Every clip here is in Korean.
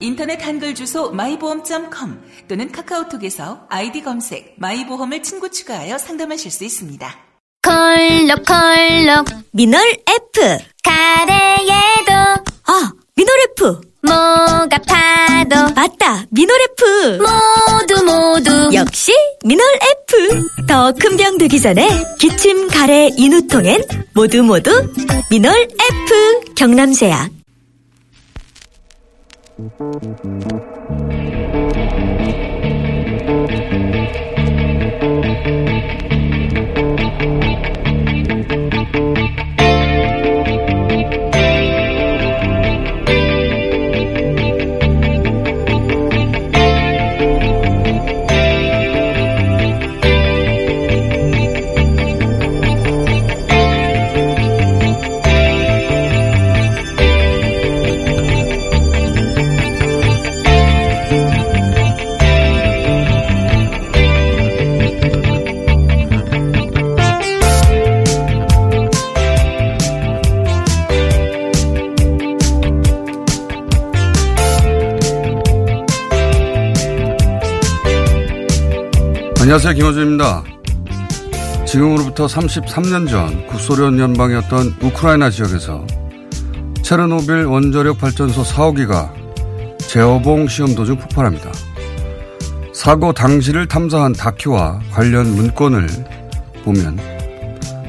인터넷 한글 주소 마이보험.com 또는 카카오톡에서 아이디 검색 마이보험을 친구 추가하여 상담하실 수 있습니다. 컬럭컬럭. 미놀 F. 가래에도. 아 미놀 F. 목 아파도. 맞다 미놀 F. 모두 모두. 역시 미놀 F. 더 큰 병 되기 전에 기침 가래 인후통엔 모두 모두 미널 F. 경남제약 Música 안녕하세요. 김호준입니다. 지금으로부터 33년 전 구소련 연방이었던 우크라이나 지역에서 체르노빌 원자력 발전소 4호기가 제어봉 시험 도중 폭발합니다. 사고 당시를 탐사한 다큐와 관련 문건을 보면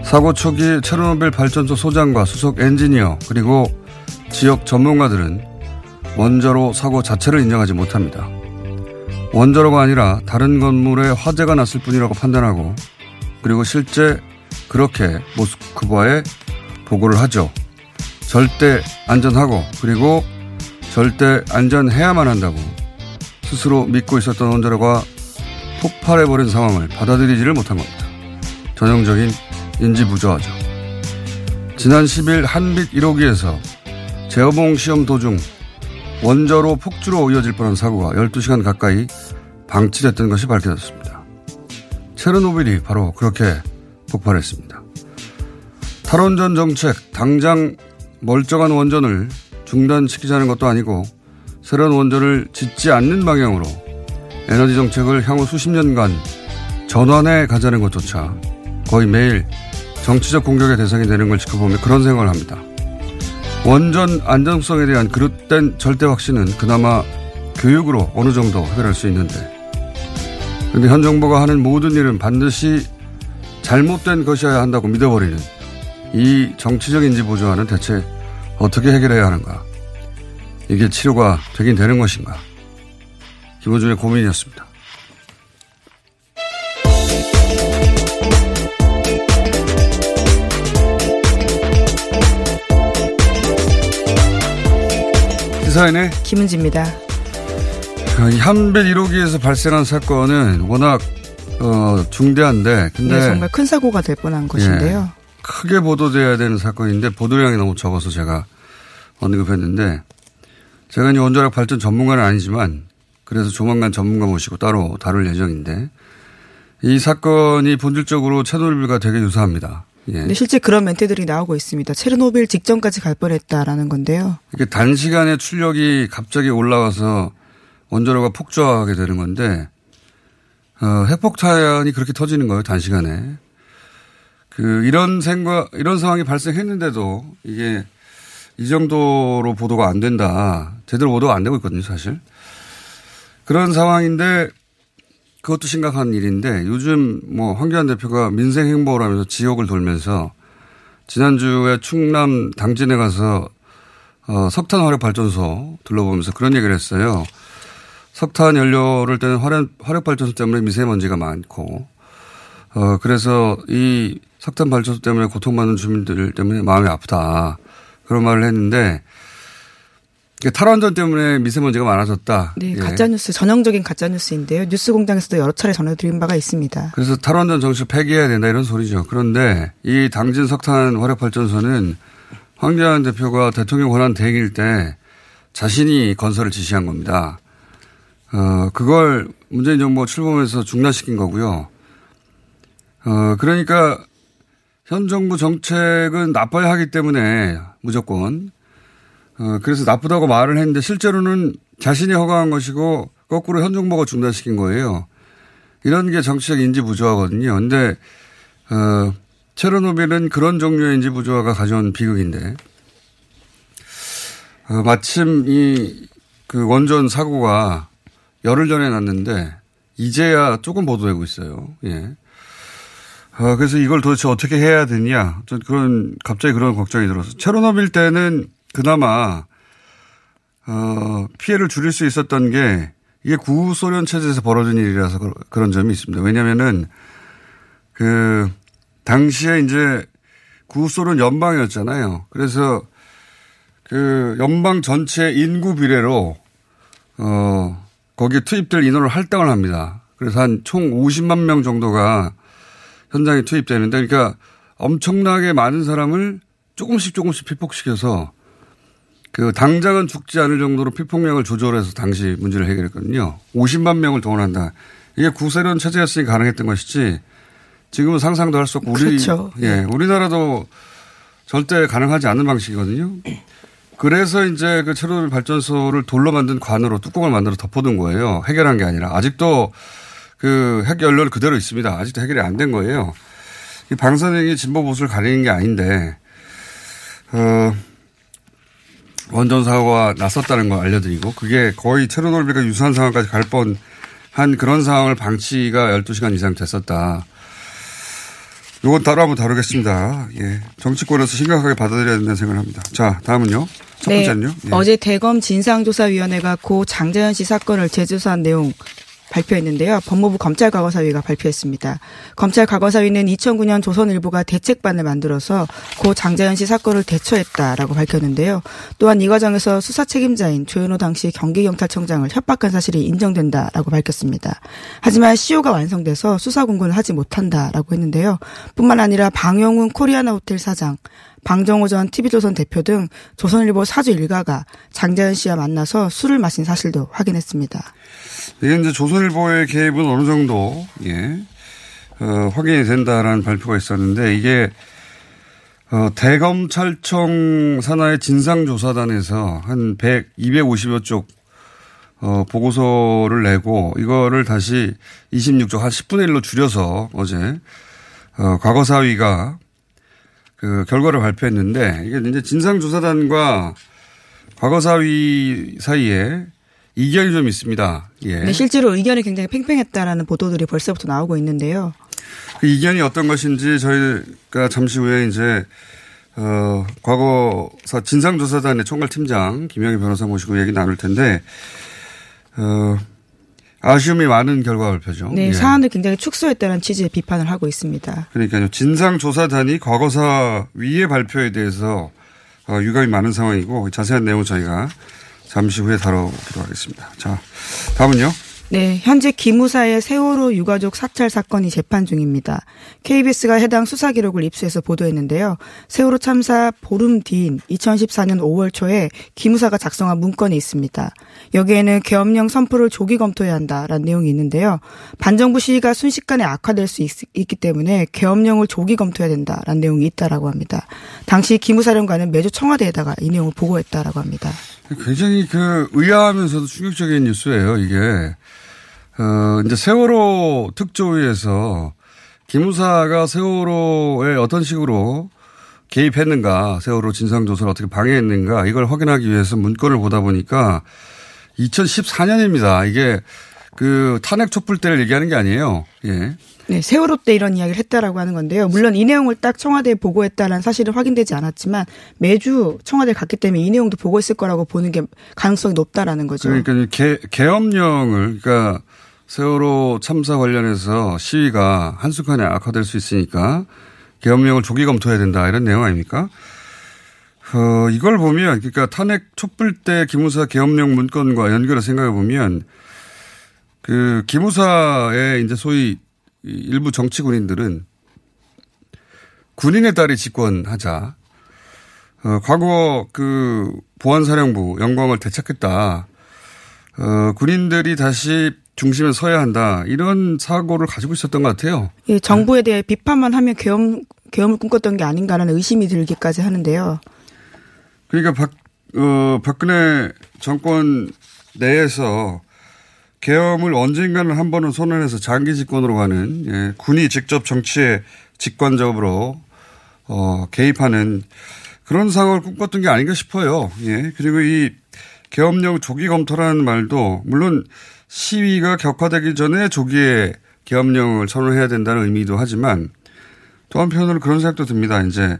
사고 초기 체르노빌 발전소 소장과 수석 엔지니어 그리고 지역 전문가들은 원자로 사고 자체를 인정하지 못합니다. 원자로가 아니라 다른 건물에 화재가 났을 뿐이라고 판단하고 그리고 실제 그렇게 모스크바에 보고를 하죠. 절대 안전하고 그리고 절대 안전해야만 한다고 스스로 믿고 있었던 원자로가 폭발해버린 상황을 받아들이지를 못한 겁니다. 전형적인 인지부조화죠. 지난 10일 한빛 1호기에서 제어봉 시험 도중 원자로 폭주로 이어질 뻔한 사고가 12시간 가까이 방치됐던 것이 밝혀졌습니다. 체르노빌이 바로 그렇게 폭발했습니다. 탈원전 정책, 당장 멀쩡한 원전을 중단시키자는 것도 아니고 새로운 원전을 짓지 않는 방향으로 에너지 정책을 향후 수십 년간 전환해 가자는 것조차 거의 매일 정치적 공격의 대상이 되는 걸 지켜보며 그런 생각을 합니다. 원전 안정성에 대한 그릇된 절대 확신은 그나마 교육으로 어느 정도 해결할 수 있는데. 근데 현 정부가 하는 모든 일은 반드시 잘못된 것이어야 한다고 믿어버리는 이 정치적 인지 보조화는 대체 어떻게 해결해야 하는가. 이게 치료가 되긴 되는 것인가. 김호준의 고민이었습니다. 시사인의 김은지입니다. 이 한빛 1호기에서 발생한 사건은 워낙 어, 중대한데 근데 네, 정말 큰 사고가 될 뻔한 것인데요. 예, 크게 보도돼야 되는 사건인데 보도량이 너무 적어서 제가 언급했는데 제가 이제 원자력 발전 전문가는 아니지만 그래서 조만간 전문가 모시고 따로 다룰 예정인데 이 사건이 본질적으로 체노빌과 되게 유사합니다. 예. 근데 실제 그런 멘트들이 나오고 있습니다. 체르노빌 직전까지 갈 뻔했다라는 건데요. 이게 단시간에 출력이 갑자기 올라와서 원자로가 폭주하게 되는 건데 어, 핵폭탄이 그렇게 터지는 거예요 단시간에. 그 이런 생각 이런 상황이 발생했는데도 이게 이 정도로 보도가 안 된다. 제대로 보도가 안 되고 있거든요 사실. 그런 상황인데 그것도 심각한 일인데 요즘 뭐 황교안 대표가 민생 행보를 하면서 지역을 돌면서 지난주에 충남 당진에 가서 어, 석탄 화력 발전소 둘러보면서 그런 얘기를 했어요. 석탄 연료를 때는 화력, 화력 발전소 때문에 미세먼지가 많고 어, 그래서 이 석탄 발전소 때문에 고통받는 주민들 때문에 마음이 아프다. 그런 말을 했는데 그러니까 탈원전 때문에 미세먼지가 많아졌다. 네, 예. 가짜뉴스, 전형적인 가짜뉴스인데요. 뉴스공장에서도 여러 차례 전해드린 바가 있습니다. 그래서 탈원전 정책 폐기해야 된다 이런 소리죠. 그런데 이 당진 석탄 화력 발전소는 황교안 대표가 대통령 권한 대행일 때 자신이 건설을 지시한 겁니다. 어, 그걸 문재인 정부가 출범해서 중단시킨 거고요. 어, 그러니까 현 정부 정책은 나빠야 하기 때문에 무조건 어, 그래서 나쁘다고 말을 했는데 실제로는 자신이 허가한 것이고 거꾸로 현 정부가 중단시킨 거예요. 이런 게 정치적 인지 부조화거든요. 근데 어, 체르노빌은 그런 종류의 인지 부조화가 가져온 비극인데 어, 마침 이 그 원전 사고가 열흘 전에 났는데 이제야 조금 보도되고 있어요. 예. 어, 그래서 이걸 도대체 어떻게 해야 되냐. 전 그런, 갑자기 그런 걱정이 들어서. 체르노빌 때는 그나마, 어, 피해를 줄일 수 있었던 게 이게 구소련 체제에서 벌어진 일이라서 그런- 점이 있습니다. 왜냐면은 그, 당시에 이제 구소련 연방이었잖아요. 그래서 그 연방 전체 인구 비례로 어, 거기에 투입될 인원을 할당을 합니다. 그래서 한 총 50만 명 정도가 현장에 투입되는데 그러니까 엄청나게 많은 사람을 조금씩 조금씩 피폭시켜서 그 당장은 죽지 않을 정도로 피폭량을 조절해서 당시 문제를 해결했거든요. 50만 명을 동원한다. 이게 구세련 체제였으니 가능했던 것이지 지금은 상상도 할 수 없고 우리 그렇죠. 예, 우리나라도 절대 가능하지 않는 방식이거든요. 그래서 이제 그 체르노빌 발전소를 돌로 만든 관으로 뚜껑을 만들어 덮어둔 거예요. 해결한 게 아니라 아직도 그 핵 연료는 그대로 있습니다. 아직도 해결이 안 된 거예요. 이 방사능이 진보 보수를 가리는 게 아닌데 어, 원전 사고가 났었다는 걸 알려드리고 그게 거의 체르노빌과 유사한 상황까지 갈 뻔한 그런 상황을 방치가 12시간 이상 됐었다. 요건 따로 한번 다루겠습니다. 예. 정치권에서 심각하게 받아들여야 된다는 생각을 합니다. 자, 다음은요. 첫 번째는요. 예. 네. 어제 대검 진상조사위원회가 고 장자연 씨 사건을 재조사한 내용 발표했는데요. 법무부 검찰과거사위가 발표했습니다. 검찰과거사위는 2009년 조선일보가 대책반을 만들어서 고 장자연 씨 사건을 대처했다라고 밝혔는데요. 또한 이 과정에서 수사 책임자인 조현호 당시 경기경찰청장을 협박한 사실이 인정된다라고 밝혔습니다. 하지만 CO가 완성돼서 수사 공고는 하지 못한다라고 했는데요. 뿐만 아니라 방영훈 코리아나 호텔 사장, 방정호 전 TV조선 대표 등 조선일보 사주 일가가 장자연 씨와 만나서 술을 마신 사실도 확인했습니다. 이게 이제 조선일보의 개입은 어느 정도, 예, 어, 확인이 된다라는 발표가 있었는데 이게, 어, 대검찰청 산하의 진상조사단에서 한 100, 250여 쪽, 어, 보고서를 내고 이거를 다시 26쪽 한 10분의 1로 줄여서 어제, 어, 과거사위가 그 결과를 발표했는데 이게 이제 진상조사단과 과거사위 사이에 이견이 좀 있습니다. 예. 네, 실제로 의견이 굉장히 팽팽했다라는 보도들이 벌써부터 나오고 있는데요. 그 이견이 어떤 것인지 저희가 잠시 후에 이제 어 과거사 진상조사단의 총괄팀장 김영희 변호사 모시고 얘기 나눌 텐데 어 아쉬움이 많은 결과 발표죠. 네, 예. 사안을 굉장히 축소했다는 취지의 비판을 하고 있습니다. 그러니까요. 진상조사단이 과거사 위의 발표에 대해서 어, 유감이 많은 상황이고 자세한 내용 은 저희가 잠시 후에 다뤄보기로 하겠습니다. 자, 다음은요. 네, 현재 기무사의 세월호 유가족 사찰 사건이 재판 중입니다. KBS가 해당 수사 기록을 입수해서 보도했는데요. 세월호 참사 보름 뒤인 2014년 5월 초에 기무사가 작성한 문건이 있습니다. 여기에는 계엄령 선포를 조기 검토해야 한다라는 내용이 있는데요. 반정부 시위가 순식간에 악화될 수 있, 기 때문에 계엄령을 조기 검토해야 된다라는 내용이 있다라고 합니다. 당시 기무사령관은 매주 청와대에다가 이 내용을 보고했다라고 합니다. 굉장히 그 의아하면서도 충격적인 뉴스예요, 이게. 어, 이제 세월호 특조위에서 기무사가 세월호에 어떤 식으로 개입했는가, 세월호 진상조사를 어떻게 방해했는가, 이걸 확인하기 위해서 문건을 보다 보니까 2014년입니다. 이게 그 탄핵 촛불 때를 얘기하는 게 아니에요. 예. 네, 세월호 때 이런 이야기를 했다라고 하는 건데요. 물론 이 내용을 딱 청와대에 보고했다는 사실은 확인되지 않았지만 매주 청와대에 갔기 때문에 이 내용도 보고했을 거라고 보는 게 가능성이 높다라는 거죠. 그러니까 개, 계엄령을 그러니까 세월호 참사 관련해서 시위가 한순간에 악화될 수 있으니까 계엄령을 조기 검토해야 된다 이런 내용 아닙니까? 어, 이걸 보면, 그러니까 탄핵 촛불 때 기무사 계엄령 문건과 연결해 생각해 보면, 그 기무사의 이제 소위 일부 정치 군인들은 군인의 딸이 집권하자, 어, 과거 그 보안사령부 영광을 되찾겠다. 어, 군인들이 다시 중심에 서야 한다. 이런 사고를 가지고 있었던 것 같아요. 예, 정부에 대해 비판만 하면 계엄, 계엄을 꿈꿨던 게 아닌가라는 의심이 들기까지 하는데요. 그러니까 박, 어, 박근혜 정권 내에서 계엄을 언젠가는 한 번은 손안에서 장기 집권으로 가는 예, 군이 직접 정치에 직관적으로 어, 개입하는 그런 상황을 꿈꿨던 게 아닌가 싶어요. 예. 그리고 이 계엄령 조기 검토라는 말도 물론 시위가 격화되기 전에 조기에 계엄령을 선언해야 된다는 의미도 하지만 또 한편으로 그런 생각도 듭니다. 이제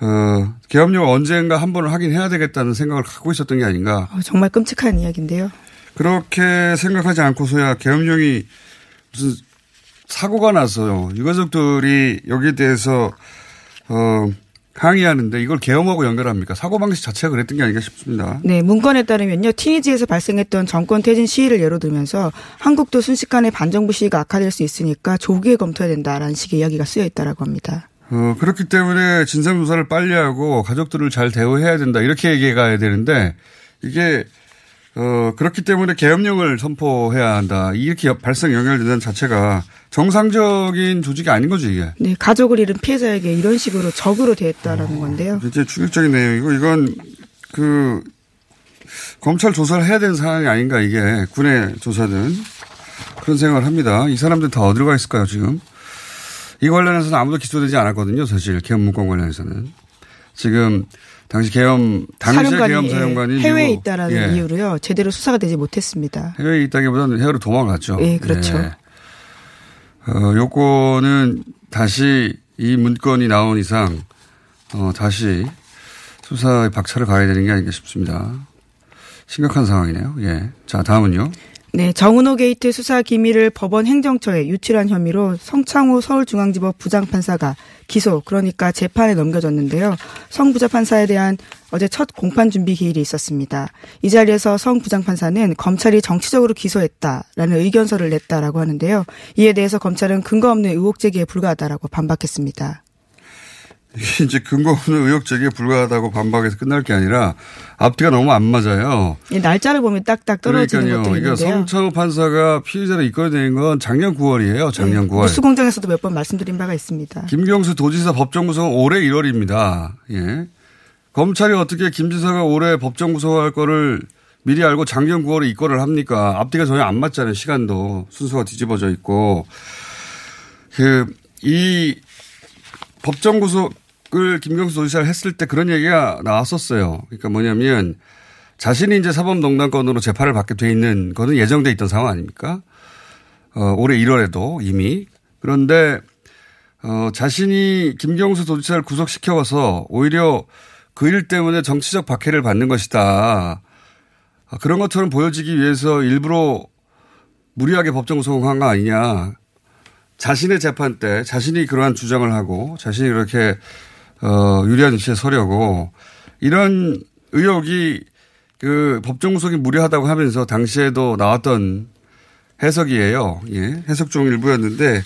어, 계엄령을 언젠가 한 번은 하긴 해야 되겠다는 생각을 갖고 있었던 게 아닌가. 어, 정말 끔찍한 이야기인데요. 그렇게 생각하지 않고서야 계엄령이 무슨 사고가 나서요. 유가족들이 여기에 대해서 어, 항의하는데 이걸 계엄하고 연결합니까? 사고방식 자체가 그랬던 게 아닌가 싶습니다. 네, 문건에 따르면요. 티니지에서 발생했던 정권 퇴진 시위를 예로 들면서 한국도 순식간에 반정부 시위가 악화될 수 있으니까 조기에 검토해야 된다라는 식의 이야기가 쓰여 있다라고 합니다. 어, 그렇기 때문에 진상조사를 빨리 하고 가족들을 잘 대우해야 된다. 이렇게 얘기해 가야 되는데 이게 어, 그렇기 때문에 계엄령을 선포해야 한다. 이렇게 발생 연결되는 자체가 정상적인 조직이 아닌 거죠, 이게. 네, 가족을 잃은 피해자에게 이런 식으로 적으로 대했다라는 건데요. 굉장히 충격적인 내용이고 이건 그 검찰 조사를 해야 되는 상황이 아닌가 이게 군의 조사든 그런 생각을 합니다. 이 사람들 다 어디로 가 있을까요, 지금? 이 관련해서는 아무도 기소되지 않았거든요, 사실. 계엄 문건 관련해서는. 지금 당시 계엄, 당시 계엄 사령관이 예, 해외에 있다라는 예. 이유로요. 제대로 수사가 되지 못했습니다. 해외에 있다기보다는 해외로 도망갔죠. 예, 그렇죠. 네. 어, 요거는 다시 이 문건이 나온 이상, 어, 다시 수사의 박차를 가야 되는 게 아닌가 싶습니다. 심각한 상황이네요. 예. 자, 다음은요. 네, 정운호 게이트 수사 기밀을 법원 행정처에 유출한 혐의로 성창호 서울중앙지법 부장판사가 기소, 그러니까 재판에 넘겨졌는데요. 성 부장 판사에 대한 어제 첫 공판 준비 기일이 있었습니다. 이 자리에서 성 부장 판사는 검찰이 정치적으로 기소했다라는 의견서를 냈다라고 하는데요. 이에 대해서 검찰은 근거 없는 의혹 제기에 불과하다라고 반박했습니다. 이게 이제 근거 없는 의혹 제기에 불과하다고 반박해서 끝날 게 아니라 앞뒤가 너무 안 맞아요. 이 날짜를 보면 딱딱 떨어지는 그러니까요. 그러니까 있는데요. 성창호 판사가 피의자를 이끌어낸 건 작년 9월이에요. 작년 네, 9월. 뉴스공장에서도 몇 번 말씀드린 바가 있습니다. 김경수 도지사 법정 구속은 올해 1월입니다. 예. 검찰이 어떻게 김 지사가 올해 법정 구속할 거를 미리 알고 작년 9월에 입건을 합니까? 앞뒤가 전혀 안 맞잖아요. 시간도 순서가 뒤집어져 있고 그 이 법정 구속을 김경수 도지사를 했을 때 그런 얘기가 나왔었어요. 그러니까 뭐냐면 자신이 이제 사법농단건으로 재판을 받게 돼 있는 거는 예정돼 있던 상황 아닙니까? 어, 올해 1월에도 이미 그런데 어, 자신이 김경수 도지사를 구속시켜서 오히려 그 일 때문에 정치적 박해를 받는 것이다. 아, 그런 것처럼 보여지기 위해서 일부러 무리하게 법정 구속한 거 아니냐. 자신의 재판 때 자신이 그러한 주장을 하고 자신이 그렇게 어, 유리한 위치에 서려고 이런 의혹이 그 법정 구속이 무리하다고 하면서 당시에도 나왔던 해석이에요. 예. 해석 중 일부였는데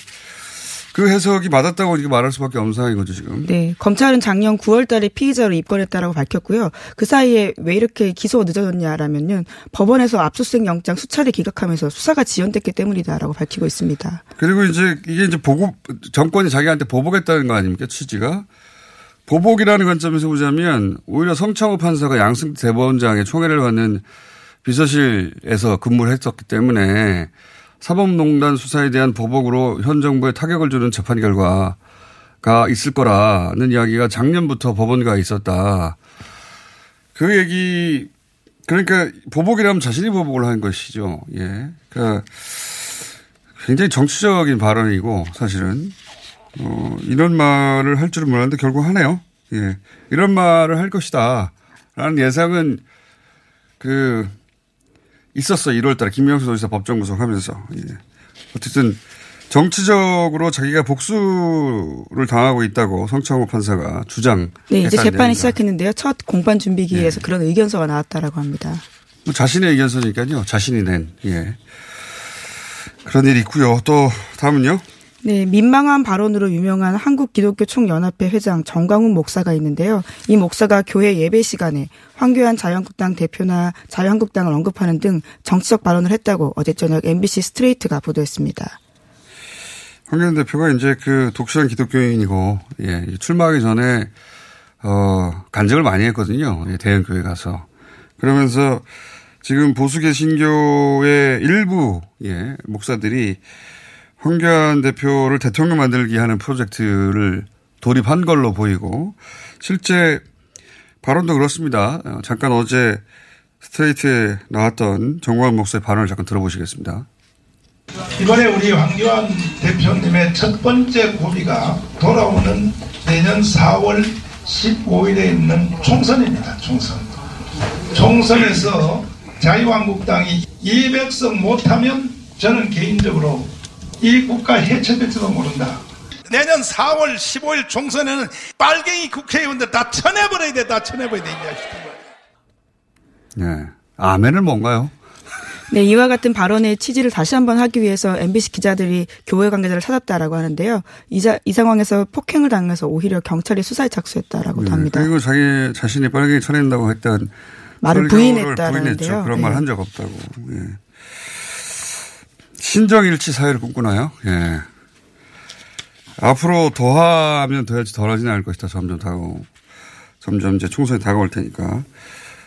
그 해석이 맞았다고 이렇게 말할 수밖에 없는 상황인 거죠, 지금. 네, 검찰은 작년 9월 달에 피의자로 입건했다라고 밝혔고요. 그 사이에 왜 이렇게 기소가 늦어졌냐라면요. 법원에서 압수수색 영장 수차례 기각하면서 수사가 지연됐기 때문이다라고 밝히고 있습니다. 그리고 이제 이게 이제 보복, 정권이 자기한테 보복했다는 거 아닙니까, 취지가? 보복이라는 관점에서 보자면 오히려 성창호 판사가 양승 대법원장의 총애를 받는 비서실에서 근무를 했었기 때문에 사법농단 수사에 대한 보복으로 현 정부에 타격을 주는 재판 결과가 있을 거라는 이야기가 작년부터 법원가에 있었다. 그 얘기 그러니까 보복이라면 자신이 보복을 한 것이죠. 예. 그러니까 굉장히 정치적인 발언이고 사실은 어, 이런 말을 할 줄은 몰랐는데 결국 하네요. 예. 이런 말을 할 것이다. 라는 예상은 그 있었어 1월 달에 김명수 도지사 법정 구속하면서. 예. 어쨌든 정치적으로 자기가 복수를 당하고 있다고 성창호 판사가 주장. 네, 이제 재판이 시작했는데요. 첫 공판 준비기에서 네. 그런 의견서가 나왔다라고 합니다. 뭐 자신의 의견서니까요. 자신이 낸 예. 그런 일이 있고요. 또 다음은요. 네, 민망한 발언으로 유명한 한국기독교총연합회 회장 정강훈 목사가 있는데요. 이 목사가 교회 예배 시간에 황교안 자유한국당 대표나 자유한국당을 언급하는 등 정치적 발언을 했다고 어제 저녁 MBC 스트레이트가 보도했습니다. 황교안 대표가 이제 그 독실한 기독교인이고 예, 출마하기 전에 어 간증을 많이 했거든요. 예, 대형 교회 가서 그러면서 지금 보수 개신교의 일부 예, 목사들이 황교안 대표를 대통령 만들기 하는 프로젝트를 돌입한 걸로 보이고 실제 발언도 그렇습니다. 어, 잠깐 어제 스트레이트에 나왔던 정광훈 목사의 발언을 잠깐 들어보시겠습니다. 이번에 우리 황교안 대표님의 첫 번째 고비가 돌아오는 내년 4월 15일에 있는 총선입니다. 총선. 총선에서 자유한국당이 200석 못하면 저는 개인적으로 이 국가 해체될지도 모른다. 내년 4월 15일 총선에는 빨갱이 국회의원들 다 쳐내버려야 돼, 다 쳐내버려야 돼, 이. 네. 아멘은 뭔가요? 네, 이와 같은 발언의 취지를 다시 한번 하기 위해서 MBC 기자들이 교회 관계자를 찾았다라고 하는데요. 이 자, 이 상황에서 폭행을 당해서 오히려 경찰이 수사에 착수했다라고 네, 합니다. 그리고 자기 자신이 빨갱이 쳐낸다고 했던 말을 부인했다는데요. 그런 말한 적 없다고. 예. 신정일치 사회를 꿈꾸나요? 예. 앞으로 더하면 더할지 덜하지는 않을 것이다. 점점 다가오. 점점 이제 총선이 다가올 테니까.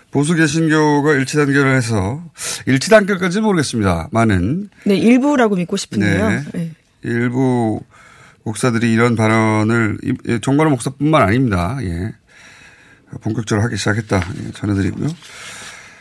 보수 개신교가 일치 단결을 해서 일치 단결까지는 모르겠습니다. 많은. 네, 일부라고 믿고 싶은데요. 네. 네. 일부 목사들이 이런 발언을 예, 정관호 목사뿐만 아닙니다. 예. 본격적으로 하기 시작했다. 예, 전해드리고요.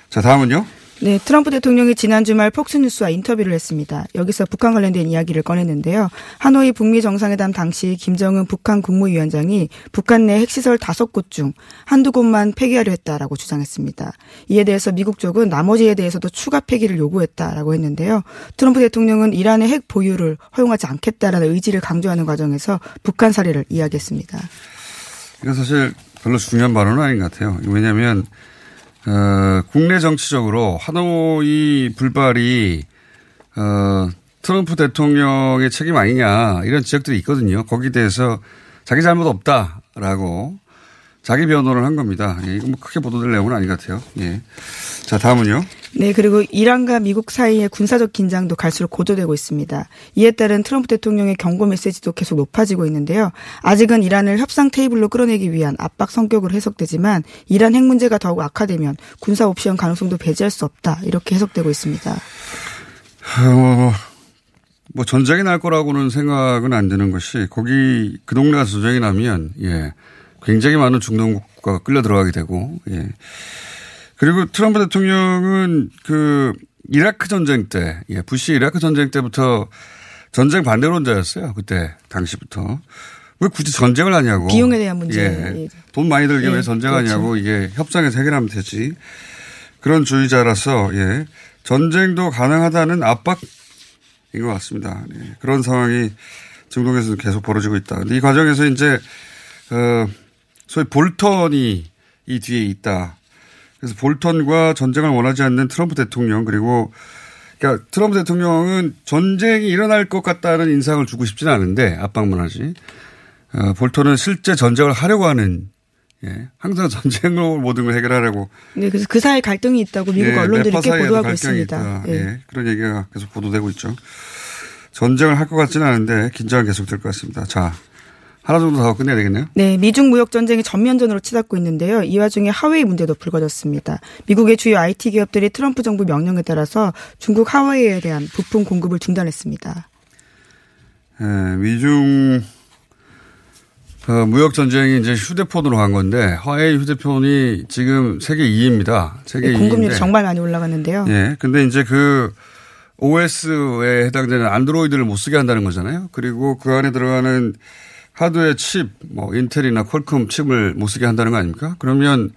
자, 다음은요. 네, 트럼프 대통령이 지난 주말 폭스뉴스와 인터뷰를 했습니다. 여기서 북한 관련된 이야기를 꺼냈는데요. 하노이 북미 정상회담 당시 김정은 북한 국무위원장이 북한 내 핵시설 다섯 곳 중 한두 곳만 폐기하려 했다라고 주장했습니다. 이에 대해서 미국 쪽은 나머지에 대해서도 추가 폐기를 요구했다라고 했는데요. 트럼프 대통령은 이란의 핵 보유를 허용하지 않겠다라는 의지를 강조하는 과정에서 북한 사례를 이야기했습니다. 이건 사실 별로 중요한 발언은 아닌 것 같아요. 왜냐하면 어, 국내 정치적으로 하노이 불발이 어, 트럼프 대통령의 책임 아니냐 이런 지적들이 있거든요. 거기에 대해서 자기 잘못 없다라고 자기 변호를 한 겁니다. 예, 이거 뭐 크게 보도될 내용은 아닌 것 같아요. 예. 자, 다음은요. 네, 그리고 이란과 미국 사이의 군사적 긴장도 갈수록 고조되고 있습니다. 이에 따른 트럼프 대통령의 경고 메시지도 계속 높아지고 있는데요. 아직은 이란을 협상 테이블로 끌어내기 위한 압박 성격으로 해석되지만 이란 핵 문제가 더욱 악화되면 군사 옵션 가능성도 배제할 수 없다. 이렇게 해석되고 있습니다. 어, 뭐 전쟁이 날 거라고는 생각은 안 드는 것이 거기 그 동네가 전쟁이 나면 예. 굉장히 많은 중동 국가가 끌려 들어가게 되고, 예. 그리고 트럼프 대통령은 그 이라크 전쟁 때, 예, 부시 이라크 전쟁 때부터 전쟁 반대론자였어요. 그때 당시부터. 왜 굳이 전쟁을 하냐고. 비용에 대한 문제. 예. 돈 많이 들게 예. 왜 전쟁하냐고 그렇죠. 이게 협상에서 해결하면 되지. 그런 주의자라서 예. 전쟁도 가능하다는 압박인 것 같습니다. 예. 그런 상황이 중동에서 계속 벌어지고 있다. 근데 이 과정에서 이제 어 소위 볼턴이 이 뒤에 있다. 그래서 볼턴과 전쟁을 원하지 않는 트럼프 대통령 그리고 그러니까 트럼프 대통령은 전쟁이 일어날 것 같다는 인상을 주고 싶지는 않은데 압박만 하지. 어, 볼턴은 실제 전쟁을 하려고 하는 예. 항상 전쟁으로 모든 걸 해결하려고. 네, 그래서 그 사이 갈등이 있다고 미국 예, 언론들이 이렇게 보도하고 있습니다. 예. 예. 그런 얘기가 계속 보도되고 있죠. 전쟁을 할 것 같지는 않은데 긴장은 계속될 것 같습니다. 자, 하나 정도 더 끝내야 되겠네요. 네, 미중 무역 전쟁이 전면전으로 치닫고 있는데요. 이 와중에 하웨이 문제도 불거졌습니다. 미국의 주요 IT 기업들이 트럼프 정부 명령에 따라서 중국 하웨이에 대한 부품 공급을 중단했습니다. 네, 미중 어, 무역 전쟁이 이제 휴대폰으로 간 건데 화웨이 휴대폰이 지금 세계 2위입니다. 세계 네, 공급률이 정말 많이 올라갔는데요. 예. 네, 근데 이제 그 OS에 해당되는 안드로이드를 못 쓰게 한다는 거잖아요. 그리고 그 안에 들어가는 하드웨어 칩, 뭐 인텔이나 퀄컴 칩을 못 쓰게 한다는 거 아닙니까? 그러면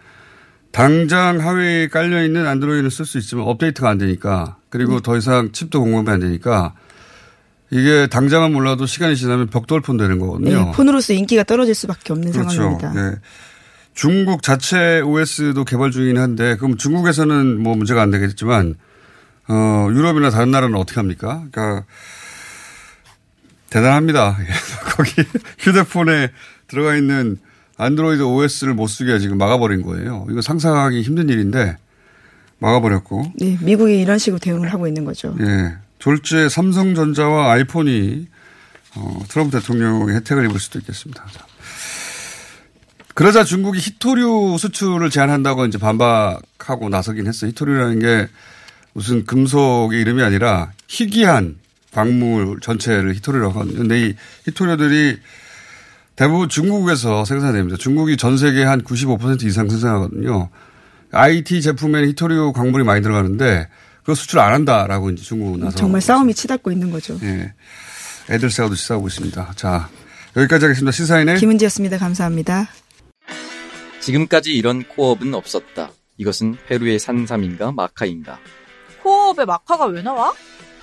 당장 하위에 깔려 있는 안드로이드는 쓸수 있지만 업데이트가 안 되니까 그리고 네. 더 이상 칩도 공급이 안 되니까 이게 당장은 몰라도 시간이 지나면 벽돌폰 되는 거거든요. 네, 폰으로서 인기가 떨어질 수밖에 없는 그렇죠. 상황입니다. 네. 중국 자체 OS도 개발 중이긴 한데 그럼 중국에서는 뭐 문제가 안 되겠지만 어, 유럽이나 다른 나라는 어떻게 합니까? 그러니까 대단합니다. 거기 휴대폰에 들어가 있는 안드로이드 OS를 못 쓰게 지금 막아버린 거예요. 이거 상상하기 힘든 일인데 막아버렸고. 네, 미국이 이런 식으로 대응을 하고 있는 거죠. 예. 졸지에 삼성전자와 아이폰이 어, 트럼프 대통령의 혜택을 입을 수도 있겠습니다. 자. 그러자 중국이 히토류 수출을 제한한다고 이제 반박하고 나서긴 했어요. 히토류라는 게 무슨 금속의 이름이 아니라 희귀한 광물 전체를 히토류라고 하거든요. 근데 이 히토류들이 대부분 중국에서 생산됩니다. 중국이 전 세계 한 95% 이상 생산하거든요. IT 제품에는 히토류 광물이 많이 들어가는데 그거 수출 안 한다라고 이제 중국은 나서 정말 싸움이 치닫고 있는 거죠. 예. 애들 싸우듯이 싸우고 있습니다. 자, 여기까지 하겠습니다. 시사인의 김은지였습니다. 감사합니다. 지금까지 이런 코업은 없었다. 이것은 페루의 산삼인가 마카인가. 코업에 마카가 왜 나와?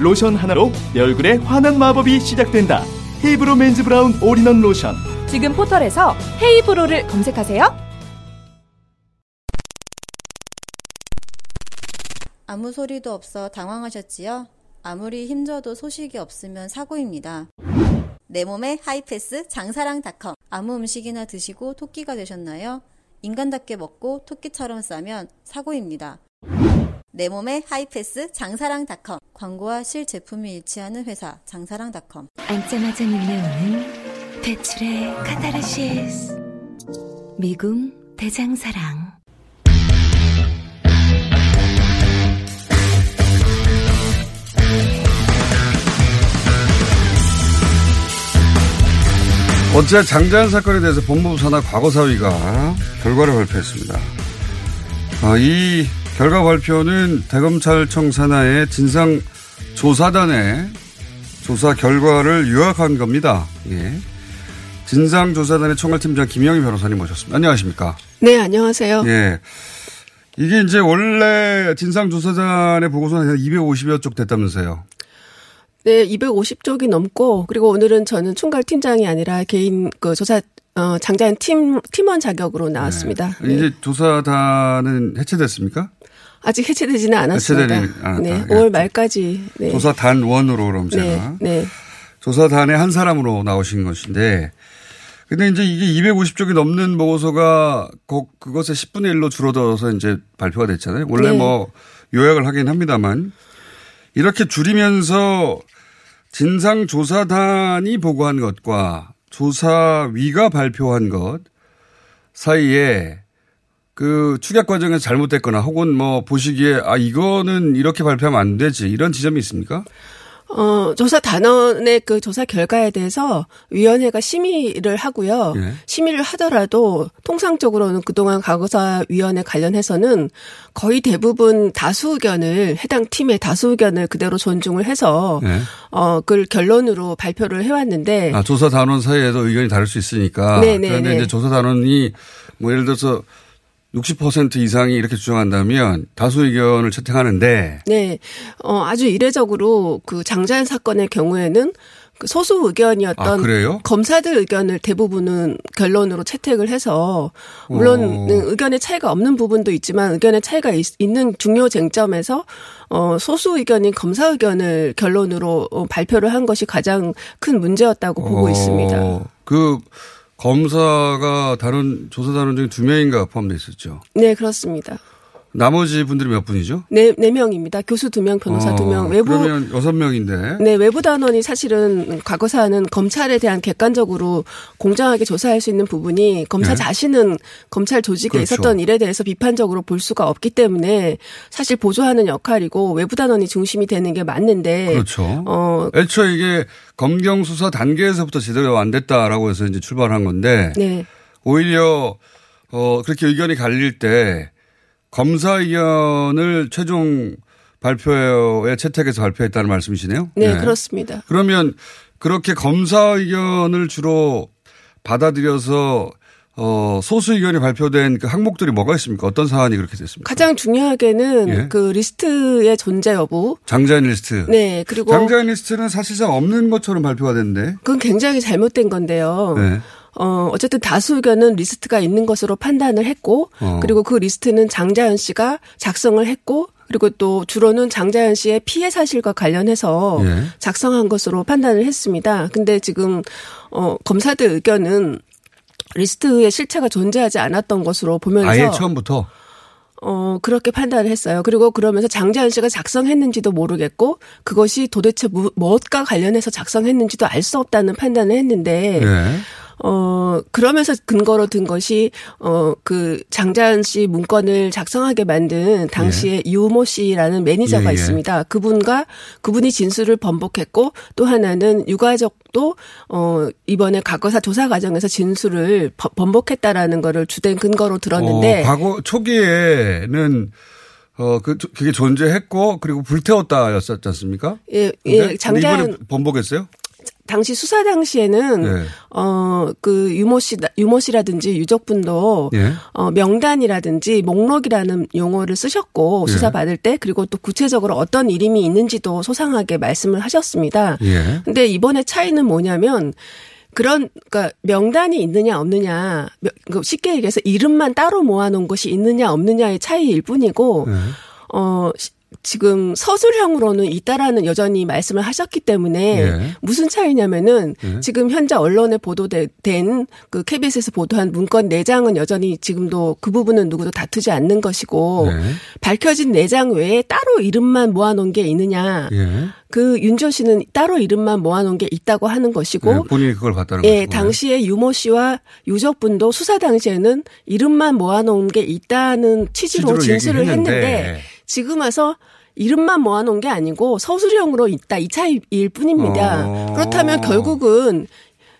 로션 하나로 내 얼굴에 환한 마법이 시작된다 헤이브로 맨즈 브라운 올인원 로션 지금 포털에서 헤이브로를 검색하세요 아무 소리도 없어 당황하셨지요? 아무리 힘줘도 소식이 없으면 사고입니다. 내 몸의 하이패스 장사랑닷컴 아무 음식이나 드시고 토끼가 되셨나요? 인간답게 먹고 토끼처럼 싸면 사고입니다. 내 몸의 하이패스 장사랑닷컴. 광고와 실제품이 일치하는 회사 장사랑닷컴. 앉자마자 밀려오는 배출의 카타르시스. 미궁 대장사랑. 어제 장자연 사건에 대해서 법무부 산하 과거사위가 결과를 발표했습니다. 어, 이 결과 발표는 대검찰청 산하의 진상조사단의 조사 결과를 요약한 겁니다. 예. 진상조사단의 총괄팀장 김영희 변호사님 모셨습니다. 안녕하십니까? 네, 안녕하세요. 예. 이게 이제 원래 진상조사단의 보고서는 250여 쪽 됐다면서요. 네, 250쪽이 넘고 그리고 오늘은 저는 총괄 팀장이 아니라 개인 그 조사 어 장자연 팀 팀원 자격으로 나왔습니다. 네. 이제 조사단은 해체됐습니까? 아직 해체되지는 않았습니다. 해체되지 않았다. 네, 예. 5월 말까지. 네. 조사단 원으로 그럼 제가 네, 네. 조사단의 한 사람으로 나오신 것인데 근데 이제 이게 250쪽이 넘는 보고서가 그, 그것의 10분의 1로 줄어들어서 이제 발표가 됐잖아요. 원래 네. 뭐 요약을 하긴 합니다만 이렇게 줄이면서 진상 조사단이 보고한 것과 조사위가 발표한 것 사이에 그 추격 과정에서 잘못됐거나 혹은 뭐 보시기에 아 이거는 이렇게 발표하면 안 되지 이런 지점이 있습니까? 어, 조사 단원의 그 조사 결과에 대해서 위원회가 심의를 하고요. 예. 심의를 하더라도 통상적으로는 그동안 과거사 위원회 관련해서는 거의 대부분 다수 의견을 해당 팀의 다수 의견을 그대로 존중을 해서 네. 어, 그걸 결론으로 발표를 해 왔는데 아, 조사 단원 사이에도 의견이 다를 수 있으니까. 네, 네, 그런데 네. 이제 조사 단원이 뭐 예를 들어서 60% 이상이 이렇게 주장한다면 다수 의견을 채택하는데 네. 어, 아주 이례적으로 그 장자연 사건의 경우에는 그 소수 의견이었던 아, 그래요? 검사들 의견을 대부분은 결론으로 채택을 해서 물론 오. 의견의 차이가 없는 부분도 있지만 의견의 차이가 있, 는 중요 쟁점에서 어 소수 의견인 검사 의견을 결론으로 어, 발표를 한 것이 가장 큰 문제였다고 보고 어, 있습니다. 그 검사가 다른 조사 단원 중에 두 명인가 포함되어 있었죠. 네, 그렇습니다. 나머지 분들이 몇 분이죠? 네, 네 명입니다. 교수 두 명, 변호사 두 명, 외부 그러면 여섯 명인데. 네, 외부 단원이 사실은 과거 사는 검찰에 대한 객관적으로 공정하게 조사할 수 있는 부분이 검사 네. 자신은 검찰 조직에 그렇죠. 있었던 일에 대해서 비판적으로 볼 수가 없기 때문에 사실 보조하는 역할이고 외부 단원이 중심이 되는 게 맞는데 그렇죠. 어, 애초에 이게 검경 수사 단계에서부터 제대로 안 됐다라고 해서 이제 출발한 건데 네. 오히려 어 그렇게 의견이 갈릴 때 검사 의견을 최종 발표에 채택해서 발표했다는 말씀이시네요. 네, 그렇습니다. 그러면 그렇게 검사 의견을 주로 받아들여서 어 소수 의견이 발표된 그 항목들이 뭐가 있습니까? 어떤 사안이 그렇게 됐습니까? 가장 중요하게는 예. 그 리스트의 존재 여부. 장자연 리스트. 네, 그리고 장자연 리스트는 사실상 없는 것처럼 발표가 됐는데. 그건 굉장히 잘못된 건데요. 네. 어, 어쨌든 다수 의견은 리스트가 있는 것으로 판단을 했고, 어. 그리고 그 리스트는 장자연 씨가 작성을 했고, 그리고 또 주로는 장자연 씨의 피해 사실과 관련해서 예. 작성한 것으로 판단을 했습니다. 근데 지금, 어, 검사들 의견은 리스트에 실체가 존재하지 않았던 것으로 보면서. 아예 처음부터. 어, 그렇게 판단을 했어요. 그리고 그러면서 장자연 씨가 작성했는지도 모르겠고, 그것이 도대체 무, 무엇과 관련해서 작성했는지도 알 수 없다는 판단을 했는데, 네. 어, 그러면서 근거로 든 것이, 어, 그, 장자연 씨 문건을 작성하게 만든 당시에 유모 씨라는 매니저가 예, 예. 있습니다. 그분과 그분이 진술을 번복했고, 또 하나는 유가족도, 어, 이번에 과거사 조사 과정에서 진술을 번- 번복했다라는 거를 주된 근거로 들었는데, 어, 과거 초기에는 어, 그, 그게 존재했고, 그리고 불태웠다 였었지 않습니까? 예? 예, 장자연, 이번에 번복했어요? 당시 수사 당시에는 네. 어그 유모 씨 유모 씨라든지 유족분도 예. 어 명단이라든지 목록이라는 용어를 쓰셨고 예. 수사 받을 때 그리고 또 구체적으로 어떤 이름이 있는지도 소상하게 말씀을 하셨습니다. 예. 근데 이번에 차이는 뭐냐면 그런 그러니까 명단이 있느냐 없느냐 명- 그 쉽게 얘기해서 이름만 따로 모아놓은 것이 있느냐 없느냐의 차이일 뿐이고 네. 어 시- 지금 서술형으로는 있다라는 여전히 말씀을 하셨기 때문에 예. 무슨 차이냐면은 예. 지금 현재 언론에 보도된 그 KBS에서 보도한 문건 네 장은 여전히 지금도 그 부분은 누구도 다투지 않는 것이고 네. 밝혀진 네장 외에 따로 이름만 모아놓은 게 있느냐 예. 그 윤조 씨는 따로 이름만 모아놓은 게 있다고 하는 것이고 네, 본인이 그걸 봤다는 예, 거죠. 당시에 유모 씨와 유족분도 수사 당시에는 이름만 모아놓은 게 있다는 취지로 취지로 진술을. 했는데 지금 와서 이름만 모아놓은 게 아니고 서술형으로 있다 이 차이일 뿐입니다. 어. 그렇다면 결국은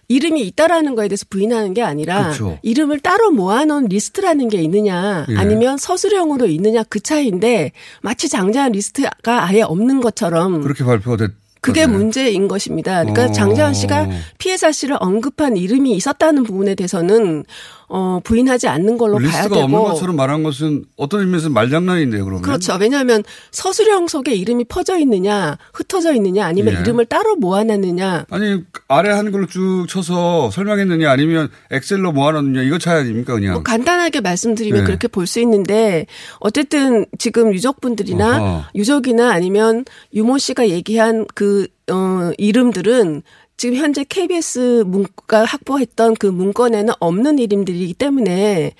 이름이 있다라는 거에 대해서 부인하는 게 아니라 그렇죠. 이름을 따로 모아놓은 리스트라는 게 있느냐 예. 아니면 서술형으로 있느냐 그 차이인데 마치 장자연 리스트가 아예 없는 것처럼 그렇게 발표가 됐. 그게 문제인 것입니다. 그러니까 어. 장자연 씨가 피해 사실을 언급한 이름이 있었다는 부분에 대해서는 어 부인하지 않는 걸로 봐야 리스트가 되고 없는 것처럼 말한 것은 어떤 의미에서 말장난인데요, 그러면. 그렇죠. 왜냐하면 서술형 속에 이름이 퍼져 있느냐, 흩어져 있느냐, 아니면 예. 이름을 따로 모아놨느냐. 아니, 아래 한글로 쭉 쳐서 설명했느냐 아니면 엑셀로 모아놨느냐 이거 차이 아닙니까, 그냥. 뭐 간단하게 말씀드리면 네. 그렇게 볼 수 있는데 어쨌든 지금 유족분들이나 어허. 유족이나 아니면 유모 씨가 얘기한 그 어, 이름들은 지금 현재 KBS 문가 확보했던 그 문건에는 없는 이름들이기 때문에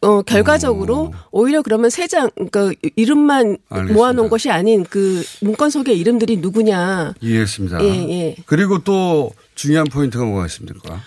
어, 결과적으로 오 히려 그러면 세 장, 그러니까 이름만 알겠습니다. 모아놓은 것이 아닌 그 문건 속의 이름들이 누구냐. 이해했습니다. 예, 예. 그리고 또 중요한 포인트가 뭐가 있습니까?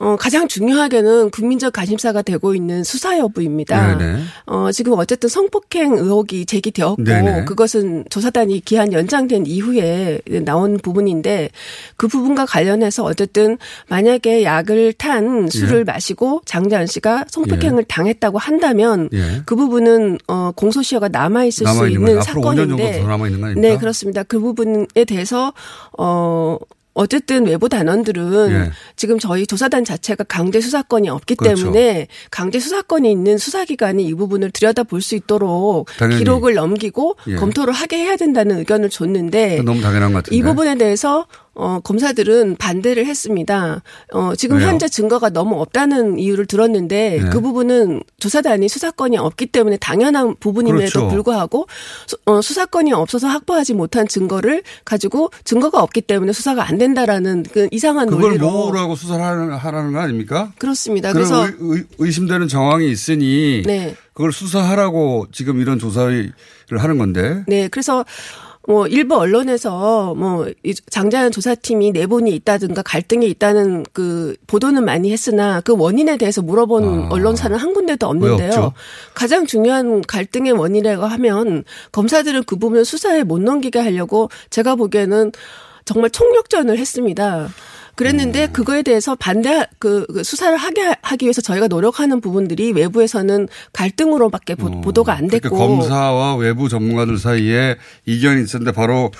어, 가장 중요하게는 국민적 관심사가 되고 있는 수사 여부입니다. 네네. 어, 지금 어쨌든 성폭행 의혹이 제기되었고 네네. 그것은 조사단이 기한 연장된 이후에 나온 부분인데 그 부분과 관련해서 어쨌든 만약에 약을 탄 술을 예. 마시고 장자연 씨가 성폭행을 당했다고 한다면 예. 그 부분은 어, 공소시효가 남아 있을 수 있는 거예요. 앞으로 5년 정도 사건인데? 네, 그렇습니다. 그 부분에 대해서 어 어쨌든 외부 단원들은 예. 지금 저희 조사단 자체가 강제 수사권이 없기 그렇죠. 때문에 강제 수사권이 있는 수사기관이 이 부분을 들여다볼 수 있도록 당연히. 기록을 넘기고 예. 검토를 하게 해야 된다는 의견을 줬는데 너무 당연한 것 같은데. 이 부분에 대해서 어, 검사들은 반대를 했습니다. 어, 지금 왜요? 현재 증거가 너무 없다는 이유를 들었는데 네. 그 부분은 조사단이 수사권이 없기 때문에 당연한 부분임에도 그렇죠. 불구하고 수, 어, 수사권이 없어서 확보하지 못한 증거를 가지고 증거가 없기 때문에 수사가 안 된다라는 그 이상한 그걸 논리로 모으라고 수사를 하라는, 거 아닙니까? 그렇습니다. 그래서 의, 의, 심되는 정황이 있으니 네. 그걸 수사하라고 지금 이런 조사를 하는 건데. 네, 그래서 뭐 일부 언론에서 뭐이 장자연 조사팀이 내분이 있다든가 갈등이 있다는 그 보도는 많이 했으나 그 원인에 대해서 물어본 언론사는 한 군데도 아. 왜 없는데요. 가장 중요한 갈등의 원인이라고 하면 검사들은 그 부분을 수사에 못 넘기게 하려고 제가 보기에는 정말 총력전을 했습니다. 그랬는데 음. 그거에 대해서 반대 그, 그 수사를 하게 하기 위해서 저희가 노력하는 부분들이 외부에서는 갈등으로밖에 보, 도가 안 됐고 그러니까 검사와 외부 전문가들 사이에 이견이 있었는데 바로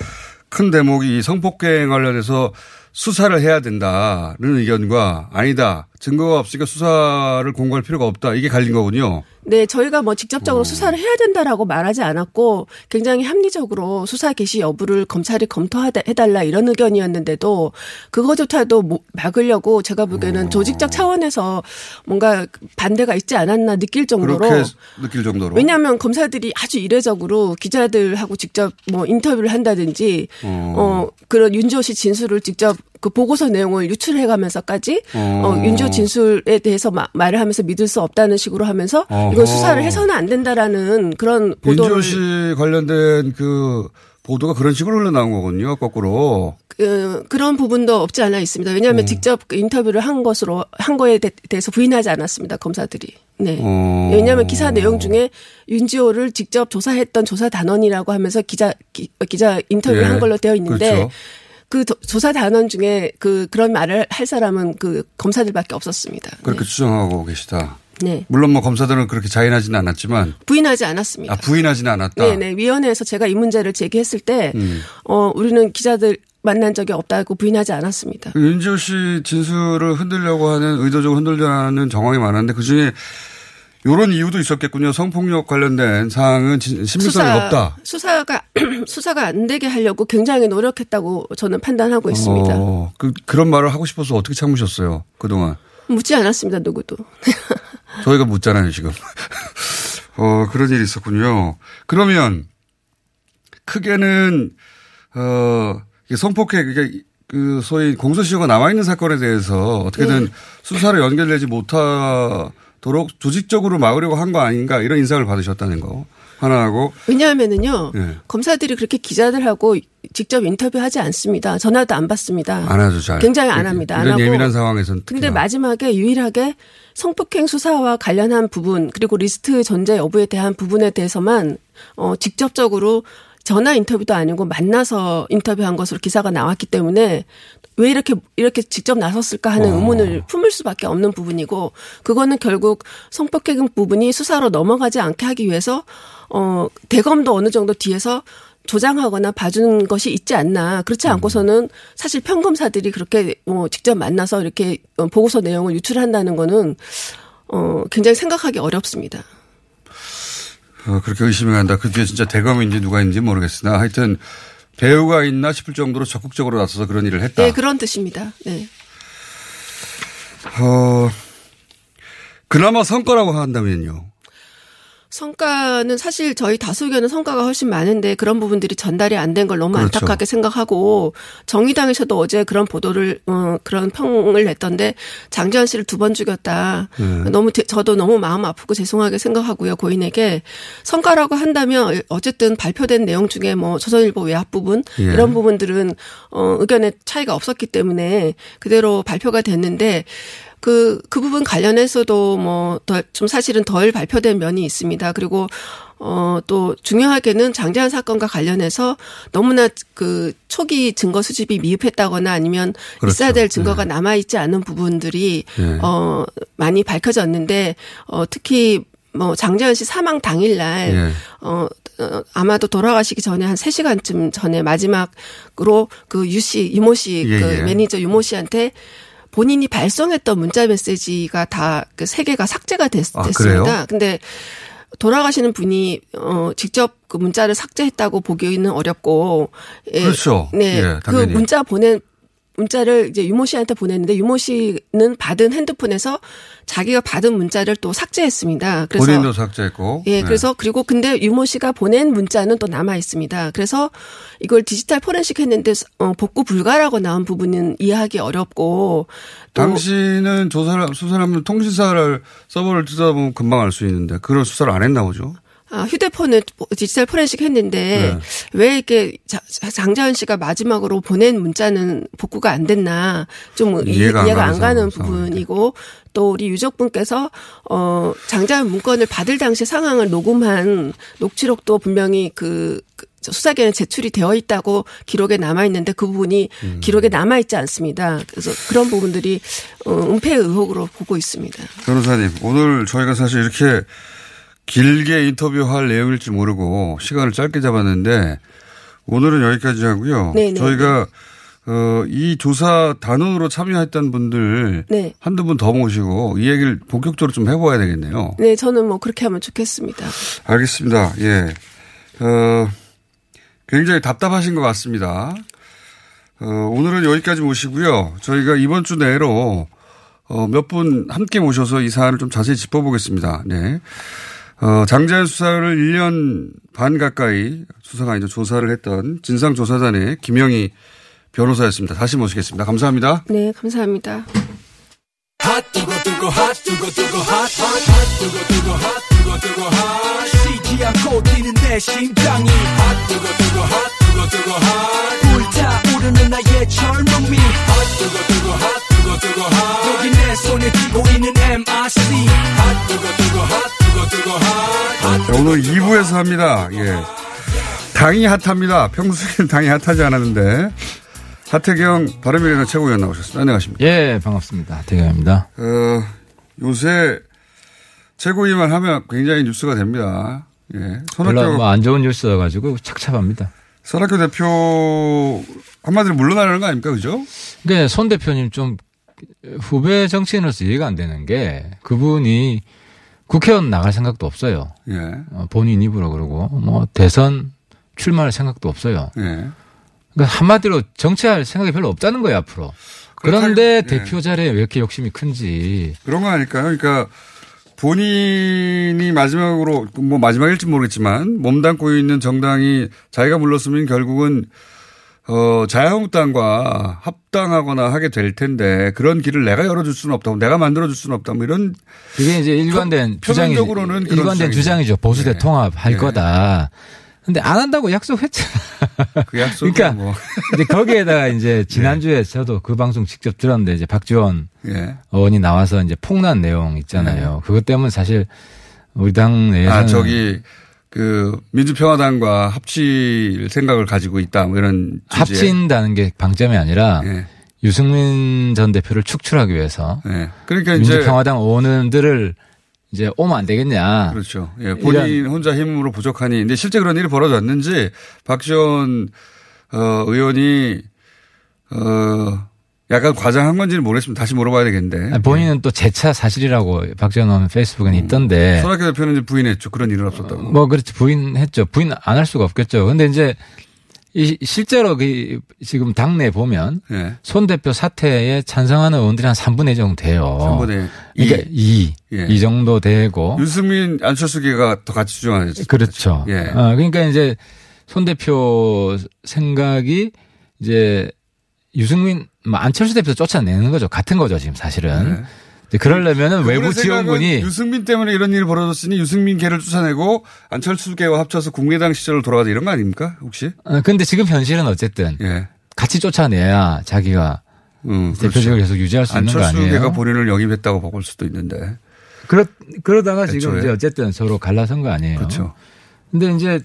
큰 대목이 이 성폭행 관련해서 수사를 해야 된다는 의견과 아니다. 증거가 없으니까 수사를 공고할 필요가 없다. 이게 갈린 거군요. 네, 저희가 뭐 직접적으로 수사를 해야 된다라고 말하지 않았고 굉장히 합리적으로 수사 개시 여부를 검찰이 검토해달라 이런 의견이었는데도 그거조차도 막으려고 제가 보기에는 조직적 차원에서 뭔가 반대가 있지 않았나 느낄 정도로 그렇게 느낄 정도로. 왜냐하면 검사들이 아주 이례적으로 기자들하고 직접 뭐 인터뷰를 한다든지 어. 어, 그런 윤지호 씨 진술을 직접 그 보고서 내용을 유출해가면서까지 어. 어, 윤지호 진술에 대해서 마- 말을 하면서 믿을 수 없다는 식으로 하면서 어허. 이건 수사를 해서는 안 된다라는 그런 보도를 윤지호 씨 관련된 그 보도가 그런 식으로 흘러나온 거군요. 거꾸로. 그, 그런 부분도 없지 않아 있습니다. 왜냐하면 음. 직접 그 인터뷰를 한 것으로 한 거에 대, 해서 부인하지 않았습니다. 검사들이. 네. 어. 왜냐하면 기사 내용 중에 윤지호를 직접 조사했던 조사 단원이라고 하면서 기자 기, 자 인터뷰를 예. 한 걸로 되어 있는데 그렇죠. 그 도- 조사 단원 중에 그 그런 말을 할 사람은 그 검사들밖에 없었습니다. 그렇게 추정하고 계시다. 네. 물론 뭐 검사들은 그렇게 자인하지는 않았지만 부인하지 않았습니다. 아 부인하지는 않았다. 네 네 위원회에서 제가 이 문제를 제기했을 때 음. 어, 우리는 기자들 만난 적이 없다고 부인하지 않았습니다. 그 윤지호 씨 진술을 흔들려고 하는 의도적으로 흔들려는 정황이 많았는데 그 중에 이런 이유도 있었겠군요. 성폭력 관련된 사항은 진- 신빙성이 없다. 수사가 수사가 안 되게 하려고 굉장히 노력했다고 저는 판단하고 있습니다. 어, 그, 그런 말을 하고 싶어서 어떻게 참으셨어요? 그동안. 묻지 않았습니다. 누구도. 저희가 묻잖아요, 지금. 어, 그런 일이 있었군요. 그러면 크게는, 어, 성폭행, 그러니까 그 소위 공소시효가 남아 있는 사건에 대해서 어떻게든 네. 수사로 연결되지 못하 도록 조직적으로 막으려고 한 거 아닌가 이런 인상을 받으셨다는 거. 하나하고. 왜냐하면은요. 예. 검사들이 그렇게 기자들하고 직접 인터뷰하지 않습니다. 전화도 안 받습니다. 안 하죠, 잘. 굉장히 안 합니다. 안 이런 하고. 예민한 상황에서는. 근데 마지막에 유일하게 성폭행 수사와 관련한 부분 그리고 리스트 존재 여부에 대한 부분에 대해서만 어 직접적으로 전화 인터뷰도 아니고 만나서 인터뷰한 것으로 기사가 나왔기 때문에 왜 이렇게 이렇게 직접 나섰을까 하는 어. 의문을 품을 수밖에 없는 부분이고 그거는 결국 성폭행 부분이 수사로 넘어가지 않게 하기 위해서 어 대검도 어느 정도 뒤에서 조장하거나 봐준 것이 있지 않나. 그렇지 않고서는 사실 평검사들이 그렇게 뭐 직접 만나서 이렇게 어, 보고서 내용을 유출한다는 거는 어 굉장히 생각하기 어렵습니다. 어, 그렇게 의심이 간다. 그 뒤에 진짜 대검인지 누가 있는지 모르겠으나 하여튼 배우가 있나 싶을 정도로 적극적으로 나서서 그런 일을 했다. 네, 그런 뜻입니다. 네. 어, 그나마 성과라고 한다면요. 성과는 사실 저희 다수 의견은 성과가 훨씬 많은데 그런 부분들이 전달이 안 된 걸 너무 그렇죠. 안타깝게 생각하고 정의당에서도 어제 그런 보도를 어 그런 평을 냈던데 장지현 씨를 두 번 죽였다. 네. 너무 대- 저도 너무 마음 아프고 죄송하게 생각하고요 고인에게 성과라고 한다면 어쨌든 발표된 내용 중에 뭐 조선일보 외압 부분 예. 이런 부분들은 어 의견의 차이가 없었기 때문에 그대로 발표가 됐는데 그, 그 부분 관련해서도 뭐, 더, 좀 사실은 덜 발표된 면이 있습니다. 그리고, 어, 또 중요하게는 장재환 사건과 관련해서 너무나 그 초기 증거 수집이 미흡했다거나 아니면 그렇죠. 있어야 될 증거가 남아있지 않은 부분들이, 네. 어, 많이 밝혀졌는데, 어, 특히 뭐 장재현 씨 사망 당일날 예. 어, 어, 아마도 돌아가시기 전에 한 3시간쯤 전에 마지막으로 그 유 씨, 유모 씨, 예, 그 예. 매니저 유모 씨한테 본인이 발송했던 문자 메시지가 다그세 개가 삭제가 됐, 아, 습니 그래요? 다 근데 돌아가시는 분이 어 직접 그 문자를 삭제했다고 보기는 어렵고 예, 그렇죠. 네. 예, 그. 문자 보낸 문자를 이제 유모 씨한테 보냈는데 유모 씨는 받은 핸드폰에서 자기가 받은 문자를 또 삭제했습니다. 그래서 본인도 삭제했고. 예, 네. 그래서 그리고 근데 유모 씨가 보낸 문자는 또 남아 있습니다. 그래서 이걸 디지털 포렌식 했는데 어, 복구 불가라고 나온 부분은 이해하기 어렵고 또 당신은 조사를 수사하면 통신사를 서버를 뜯어보면 금방 알 수 있는데 그런 수사를 안 했나 보죠. 아, 휴대폰을 디지털 포렌식 했는데 네. 왜 이렇게 자- 장자연 씨가 마지막으로 보낸 문자는 복구가 안 됐나 좀 이- 이해가 이해가, 안 안 가는 부분이고 또 우리 유족분께서 어 장자연 문건을 받을 당시 상황을 녹음한 녹취록도 분명히 그, 그 수사기관에 제출이 되어 있다고 기록에 남아 있는데 그 부분이 음. 기록에 남아 있지 않습니다. 그래서 그런 부분들이 어, 은폐 의혹으로 보고 있습니다. 변호사님, 오늘 저희가 사실 이렇게 길게 인터뷰할 내용일지 모르고 시간을 짧게 잡았는데 오늘은 여기까지 하고요. 네네. 저희가 어, 이 조사 단원으로 참여했던 분들 네. 한두 분 더 모시고 이 얘기를 본격적으로 좀 해봐야 되겠네요. 네, 저는 뭐 그렇게 하면 좋겠습니다. 알겠습니다. 예. 어, 굉장히 답답하신 것 같습니다. 어, 오늘은 여기까지 모시고요. 저희가 이번 주 내로 어, 몇 분 함께 모셔서 이 사안을 좀 자세히 짚어보겠습니다. 네. 어, 장자연 수사를 1년 반 가까이 수사가 아니죠. 조사를 했던 진상조사단의 김영희 변호사였습니다. 다시 모시겠습니다. 감사합니다. 네, 감사합니다. 여기 내 손에 쥐고 있는 MRC 핫 뜨거 뜨거 핫 자, 오늘 2부에서 합니다. 예. 당이 핫합니다. 평소에는 당이 핫하지 않았는데. 하태경 바른미래당 최고위원 나오셨습니다. 안녕하십니까. 예, 반갑습니다. 대경입니다. 어, 요새 최고위만 하면 굉장히 뉴스가 됩니다. 예. 별로 손학규, 뭐안 좋은 뉴스여가지고 착잡합니다. 손학규 대표 한마디로 물러나는 거 아닙니까? 그죠? 그러니까 손 대표님 좀 후배 정치인으로서 이해가 안 되는 게 그분이 국회의원 나갈 생각도 없어요. 예. 어, 본인 입으로 그러고 뭐 대선 출마할 생각도 없어요. 예. 그러니까 한마디로 정치할 생각이 별로 없다는 거예요 앞으로. 그런데 그렇다고- 예. 대표 자리에 왜 이렇게 욕심이 큰지. 그런 거 아닐까요? 그러니까 본인이 마지막으로 뭐 마지막일지 모르겠지만 몸담고 있는 정당이 자기가 물렀으면 결국은 어 자유한국당과 합당하거나 하게 될 텐데 그런 길을 내가 열어줄 수는 없다고 내가 만들어줄 수는 없다 뭐 이런 그게 이제 일관된 표- 주장이 표면적으로는 그런 일관된 주장이죠. 주장이죠. 보수대 네. 통합 할 네. 거다. 근데 안 한다고 약속했잖아. 그 약속이 그러니까 뭐 이제 거기에다가 이제 지난주에 저도 그 방송 직접 들었는데 이제 박지원 예. 의원이 나와서 이제 폭로한 내용 있잖아요. 그것 때문에 사실 우리 당 내에서는 아 저기 그 민주평화당과 합칠 생각을 가지고 있다 뭐 이런. 합친다는 게 방점이 아니라 예. 유승민 전 대표를 축출하기 위해서 예. 그러니까 이제 민주평화당 의원들을 이제 오면 안 되겠냐. 그렇죠. 예, 본인 혼자 힘으로 부족하니. 근데 실제 그런 일이 벌어졌는지 박지원 어, 의원이 어, 약간 과장한 건지는 모르겠습니다. 다시 물어봐야 되겠는데. 아니, 본인은 또 재차 사실이라고 박지원 페이스북에 있던데. 손학규 대표는 이제 부인했죠. 그런 일은 없었다고. 뭐 그렇지 부인했죠. 부인 안 할 수가 없겠죠. 근데 이제 이 실제로 그 지금 당내 보면 예. 손 대표 사퇴에 찬성하는 의원들이 한 3분의 1 정도 돼요. 3분의 그러니까 2. 예. 이 정도 되고. 유승민 안철수계가 더 같이 주장하죠. 그렇죠. 예. 어, 그러니까 이제 손 대표 생각이 이제 유승민 뭐 안철수 대표 쫓아내는 거죠. 같은 거죠, 지금 사실은. 네. 그러려면은 그분의 외부 지원군이 유승민 때문에 이런 일이 벌어졌으니 유승민 계를 쫓아내고 안철수계와 합쳐서 국민의당 시절로 돌아가자 이런 거 아닙니까? 혹시? 어, 근데 지금 현실은 어쨌든 예. 같이 쫓아내야 자기가 음, 대표직을 계속 유지할 수 있는 거 아니에요? 안철수계가 본인을 영입했다고 볼 수도 있는데. 그렇 그러다가 지금 애초에. 이제 어쨌든 서로 갈라선 거 아니에요. 그렇죠. 근데 이제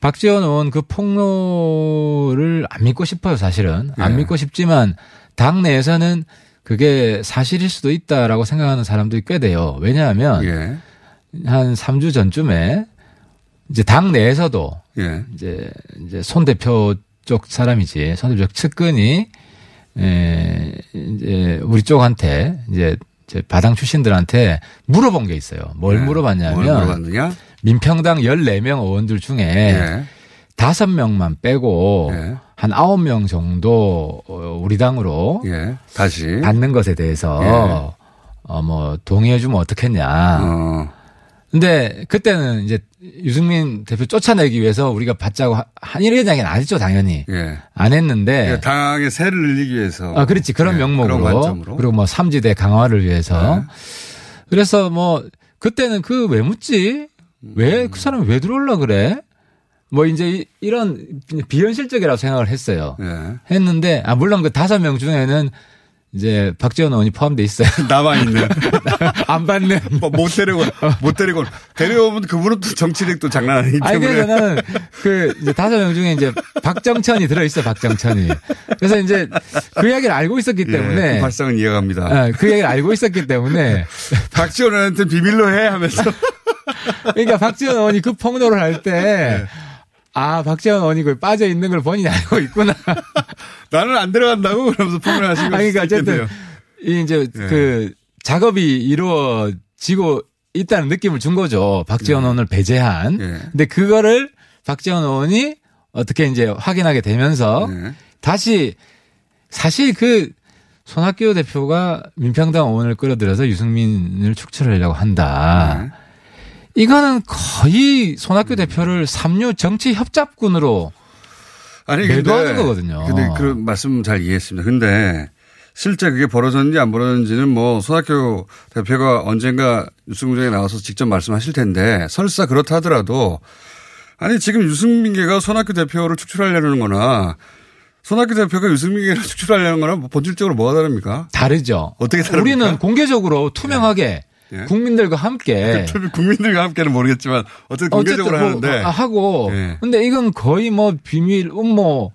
박지원 의원 그 폭로를 안 믿고 싶어요, 사실은. 안 예. 믿고 싶지만 당 내에서는 그게 사실일 수도 있다라고 생각하는 사람들이 꽤 돼요. 왜냐하면 예. 한 3주 전쯤에 이제 당 내에서도 예. 이제 이제 손 대표 쪽 사람이지 손 대표 측근이 에 이제 우리 쪽한테 이제 바당 출신들한테 물어본 게 있어요. 뭘 네. 물어봤냐면 뭘? 민평당 14명 의원들 중에 예. 다섯 명만 빼고 한 아홉 명 정도 어, 우리 당으로 예. 다시 받는 것에 대해서 예. 어뭐 동의해 주면 어떻겠냐. 어. 근데 그때는 이제 유승민 대표 쫓아내기 위해서 우리가 받자고 하- 한 이야기는 안 했죠, 당연히. 예. 안 했는데 예, 당의 세를 늘리기 위해서. 아, 그렇지. 그런 예, 명목으로. 그런 관점으로. 네. 그리고 뭐 삼지대 강화를 위해서. 그래서 뭐 그때는 그 왜 묻지? 왜 음. 그 사람이 왜 들어올라 그래? 뭐 이제 이- 이런 비현실적이라고 생각을 했어요. 예. 했는데 아 물론 그 다섯 명 중에는 이제 박지원 의원이 포함돼 있어요. 남아 있는. 안 받는. 뭐, 못 데리고 못 데리고 데려오면 그분은 또 정치력 또 장난 아니기 아니 때문에. 그래서 나는 그 이제 다섯 명 중에 이제 박정천이 들어 있어 박정천이. 그래서 이제 그 이야기를 알고 있었기 때문에 예, 그 발상은 이해갑니다. 어, 그 얘기를 알고 있었기 때문에 박지원 의원한테 비밀로 해 하면서 그러니까 박지원 의원이 그 폭로를 할 때 아, 박지원 의원이 그 빠져 있는 걸 본인이 알고 있구나. 나는 안 들어간다고 그러면서 폭로를 하신 아니, 걸 그러니까 어쨌든. 이 이제 예. 그 작업이 이루어지고 있다는 느낌을 준 거죠. 박지원 의원을 배제한. 예. 근데 그거를 박지원 의원이 어떻게 이제 확인하게 되면서 예. 다시 사실 그 손학규 대표가 민평당 의원을 끌어들여서 유승민을 축출하려고 한다. 네. 이거는 거의 손학규 대표를 삼류 정치 협잡군으로 아니 매도하는 거거든요. 근데 그런 말씀 잘 이해했습니다. 근데 실제 그게 벌어졌는지 안 벌어졌는지는 뭐 손학규 대표가 언젠가 뉴스공장에 나와서 직접 말씀하실 텐데 설사 그렇다 하더라도 아니 지금 유승민계가 손학규 대표를 축출하려는 거나 손학규 대표가 유승민계를 축출하려는 거나 뭐 본질적으로 뭐가 다릅니까? 다르죠. 어떻게 다릅니까? 우리는 공개적으로 투명하게 예. 국민들과 함께 국민들과 함께는 모르겠지만 어쨌든 공개적으로 어쨌든 뭐 하는데 하고 예. 근데 이건 거의 뭐 비밀 음모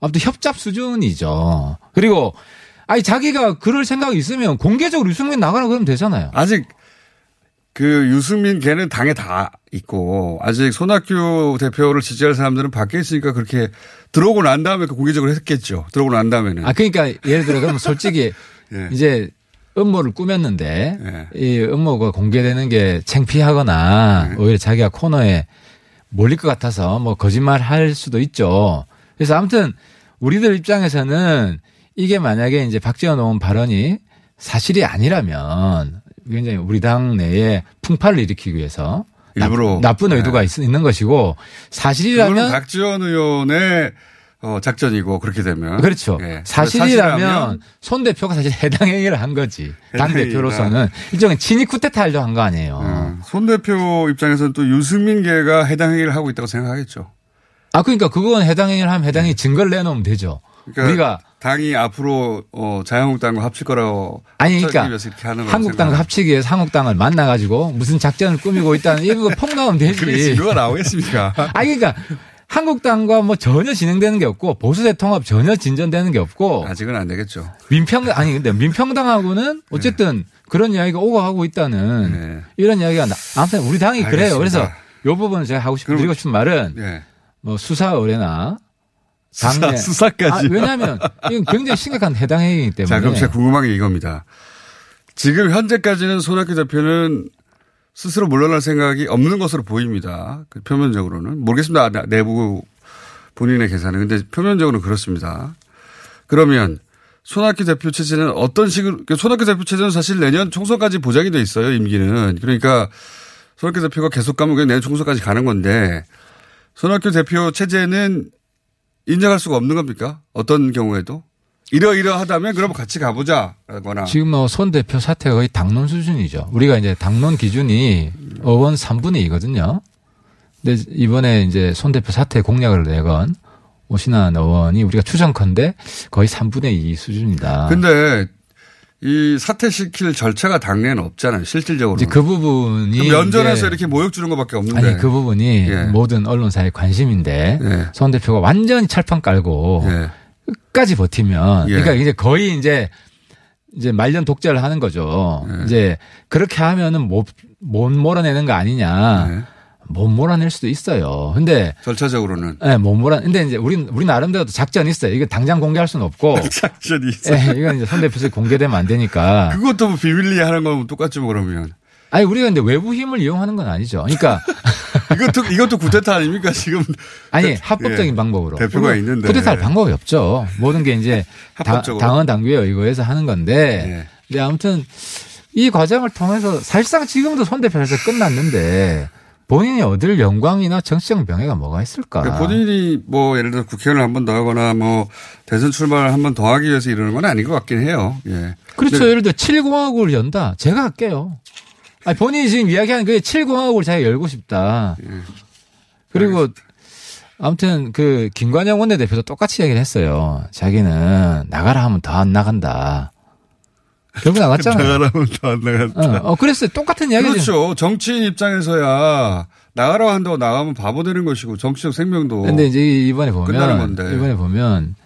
아무튼 협잡 수준이죠. 그리고 아니 자기가 그럴 생각이 있으면 공개적으로 유승민 나가라 그러면 되잖아요. 아직 그 유승민 걔는 당에 다 있고 아직 손학규 대표를 지지할 사람들은 밖에 있으니까 그렇게 들어오고 난 다음에 그 공개적으로 했겠죠. 들어오고 난 다음에는. 아 그러니까 예를 들어 그러면 솔직히 예. 이제 음모를 꾸몄는데 예. 이 음모가 공개되는 게 창피하거나 예. 오히려 자기가 코너에 몰릴 것 같아서 뭐 거짓말 할 수도 있죠. 그래서 아무튼 우리들 입장에서는 이게 만약에 이제 박지원 의원 발언이 사실이 아니라면 굉장히 우리 당 내에 풍파를 일으키기 위해서 일부러. 나, 쁜 의도가 있, 있는 것이고 사실이라면 박지원 의원의 어, 작전이고 그렇게 되면 그렇죠. 예. 사실이라면 손 대표가 사실 해당 행위를 한 거지. 당 대표로서는 일종의 친이 쿠데타 하려고 한거 아니에요. 음, 손 대표 입장에서는 또 유승민 계가 해당 행위를 하고 있다고 생각하겠죠. 아 그러니까 그건 해당 행위를 하면 해당 행위 증거를 내놓으면 되죠. 네. 그러니까 우리가 당이 앞으로 어, 자유한국당과 합칠 거라고 아니 그러니까 한국당과 합치기 위해서 한국당을 만나 가지고 무슨 작전을 꾸미고 있다는 이거 폭로하면 되지. 그게 증거가 나오겠습니까? 아니 그러니까 한국당과 뭐 전혀 진행되는 게 없고 보수대 통합 전혀 진전되는 게 없고 아직은 안 되겠죠. 민평 아니 근데 민평당하고는 어쨌든 그런 이야기가 오고 가고 있다는 네. 이런 이야기가 나, 아무튼 우리 당이 그래요. 알겠습니다. 그래서 요 부분은 제가 하고 싶은 드리고 싶은 말은 예. 뭐 수사 의뢰나 수사- 당내 수사 까지. 아, 왜냐하면 이건 굉장히 심각한 해당 행위이기 때문에 자, 그럼 제가 궁금한 게 이겁니다. 지금 현재까지는 손학규 대표는 스스로 물러날 생각이 없는 것으로 보입니다. 그 표면적으로는. 모르겠습니다. 아, 내부 본인의 계산은. 근데 표면적으로는 그렇습니다. 그러면 손학규 대표 체제는 어떤 식으로, 그 손학규 대표 체제는 사실 내년 총선까지 보장이 돼 있어요, 임기는. 그러니까 손학규 대표가 계속 가면 그냥 내년 총선까지 가는 건데 손학규 대표 체제는 인정할 수가 없는 겁니까? 어떤 경우에도? 이러이러하다면 그럼 같이 가보자라거나. 지금 뭐손 대표 사태가 거의 당론 수준이죠. 우리가 이제 당론 기준이 의원 3분의 2거든요. 근데 이번에 이제 손 대표 사태 공약을 내건 오신환 의원이 우리가 추정컨대 거의 3분의 2 수준이다. 근데 이 사퇴시킬 절차가 당내는 없잖아요. 실질적으로. 이제 그 부분이 면전에서 이렇게 모욕 주는 것밖에 없는데. 아니 그 부분이 예. 모든 언론사의 관심인데 예. 손 대표가 완전히 철판 깔고 끝까지 버티면 예. 그러니까 이제 거의 이제 이제 말년 독재를 하는 거죠. 네. 이제 그렇게 하면은 못, 못 몰아내는 거 아니냐. 네. 못 몰아낼 수도 있어요. 근데 절차적으로는 예, 못 몰아. 근데 이제 우리 우리 나름대로 작전이 있어요. 이거 당장 공개할 수는 없고. 작전이 있어. 예, 이건 이제 손 대표에서 공개되면 안 되니까. 그것도 뭐 비밀리에 하는 거면 똑같죠 그러면. 아니 우리가 근데 외부 힘을 이용하는 건 아니죠. 그러니까 이것도 이것도 구태타 아닙니까 지금? 아니 대- 합법적인 예, 방법으로 대표가 있는데. 쿠데타할 방법이 없죠. 모든 게 이제 다. 당원 당규에 의거해서 하는 건데. 근데 아무튼 이 과정을 통해서 사실상 지금도 손 대표에서 끝났는데 본인이 얻을 영광이나 정치적 명예가 뭐가 있을까? 그러니까 본인이 뭐 예를 들어 국회의원을 한 번 더 하거나 뭐 대선 출마를 한 번 더 하기 위해서 이러는 건 아닌 것 같긴 해요. 예. 그렇죠. 예를 들어 7공화국을 연다. 제가 할게요. 아니, 본인이 지금 이야기하는 그 7공화국을 자기가 열고 싶다. 예. 그리고 아무튼 그 김관영 원내대표도 똑같이 얘기를 했어요. 자기는 나가라 하면 더 안 나간다. 결국 나갔잖아요. 나가라 하면 더 안 나간다. 어, 어, 그랬어요. 똑같은 이야기죠. 그렇죠. 정치인 입장에서야 나가라고 한다고 나가면 바보 되는 것이고 정치적 생명도. 근데 이제 이번에 끝나는 보면 건데. 이번에 보면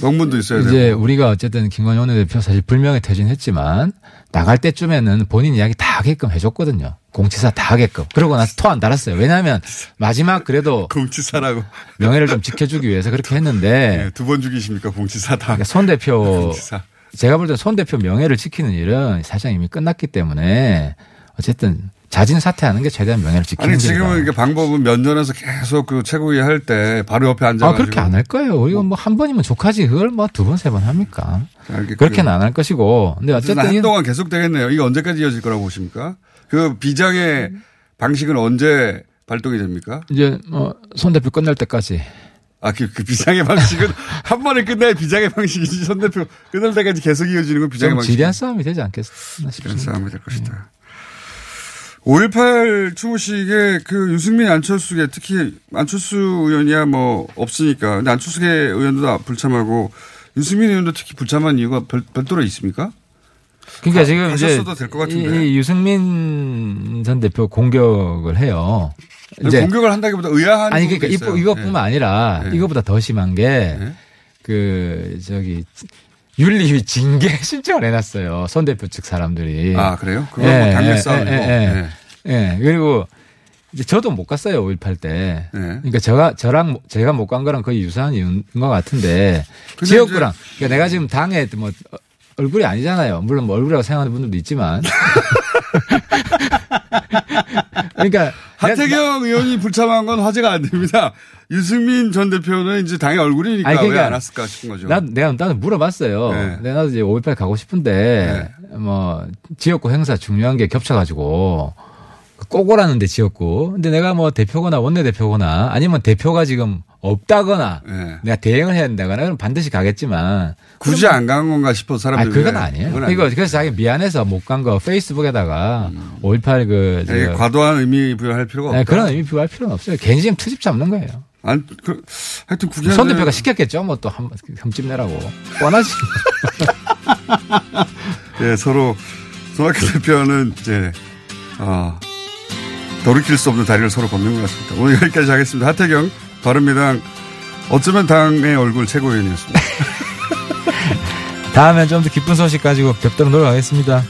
명분도 있어야 이제 되고. 우리가 어쨌든 김관영 원내대표 사실 불명예 퇴진했지만 나갈 때쯤에는 본인 이야기 다 하게끔 해줬거든요. 공치사 다 하게끔. 그러고 나서 토 안 달았어요. 왜냐하면 마지막 그래도 공치사라고 명예를 좀 지켜주기 위해서 그렇게 했는데 두번 죽이십니까 공치사 다. 그러니까 손 대표 공치사. 제가 볼때손 대표 명예를 지키는 일은 이미 끝났기 때문에 어쨌든 자진 사퇴하는 게 최대한 명예를 지키는 아니. 지금은 이게 방법은 면전에서 계속 그 최고위 할 때 바로 옆에 앉아가지고. 아, 그렇게 안 할 거예요. 이거 뭐한 번이면 족하지. 그걸 뭐 두 번, 세번 합니까? 알겠고요. 그렇게는 안 할 것이고. 근데 어쨌든. 한동안 계속 되겠네요. 이게 언제까지 이어질 거라고 보십니까? 그 비장의 방식은 언제 발동이 됩니까? 이제 뭐, 손 대표 끝날 때까지. 아, 그, 그 비장의 방식은 한 번에 끝날 비장의 방식이지. 손 대표 끝날 때까지 계속 이어지는 건 비장의 좀 방식. 지리한 싸움이 되지 않겠나 싶습니다. 지리한 싸움이 될 것이다. 5.18 추모식에 그 유승민 안철수계 특히 안철수 의원이야 뭐 없으니까. 근데 안철수계 의원도 다 불참하고 유승민 의원도 특히 불참한 이유가 별, 별도로 있습니까? 그러니까 가- 지금 이제. 이, 이 유승민 전 대표 공격을 해요. 공격을 한다기보다 의아한 아니 그러니까. 이거- 이것뿐만 아니라 네. 이거보다 더 심한 게그 저기 윤리위 징계 신청을 해놨어요. 손 대표 측 사람들이. 아, 그래요? 그건 뭐 당일 싸움이고. 예, 네. 예. 그리고 이제 저도 못 갔어요. 5.18 때. 네. 그러니까 제가 저랑 제가 못 간 거랑 거의 유사한 이유인 것 같은데 지역구랑 그러니까 내가 지금 당에 뭐 얼굴이 아니잖아요. 물론 뭐 얼굴이라고 생각하는 분들도 있지만. 그러니까 하태경 의원이 불참한 건 화제가 안 됩니다. 유승민 전 대표는 이제 당의 얼굴이니까 아니, 그러니까 왜안 왔을까 싶은 거죠. 나, 내가 나도 물어봤어요. 네. 내가 나도 이제 5.18 가고 싶은데 뭐 지역구 행사 중요한 게 겹쳐가지고 꼭 오라는데 지역구. 근데 내가 뭐 대표거나 원내 대표거나 아니면 대표가 지금 없다거나 네. 내가 대행을 해야 된다거나 그럼 반드시 가겠지만 굳이 안 간 건가 싶어 아, 사람들이. 그건 아니에요. 그건 이거 그래서 자기 미안해서 못 간 거 페이스북에다가 5.18 그, 네, 저- 과도한 의미 부여할 필요가 없다. 네, 그런 의미 부여할 필요는 없어요. 괜히 지금 투집 잡는 거예요. 안, 그, 하여튼 국회의원. 손 대표가 시켰겠죠. 뭐또 한, 흠집 내라고. 뻔하지. 예, 서로, 손학규 대표는 이제, 아, 돌이킬 수 없는 다리를 서로 걷는 것 같습니다. 오늘 여기까지 하겠습니다. 하태경, 바른미당, 어쩌면 당의 얼굴 최고위원이었습니다. 다음엔 좀 더 기쁜 소식 가지고 뵙도록 노력하겠습니다.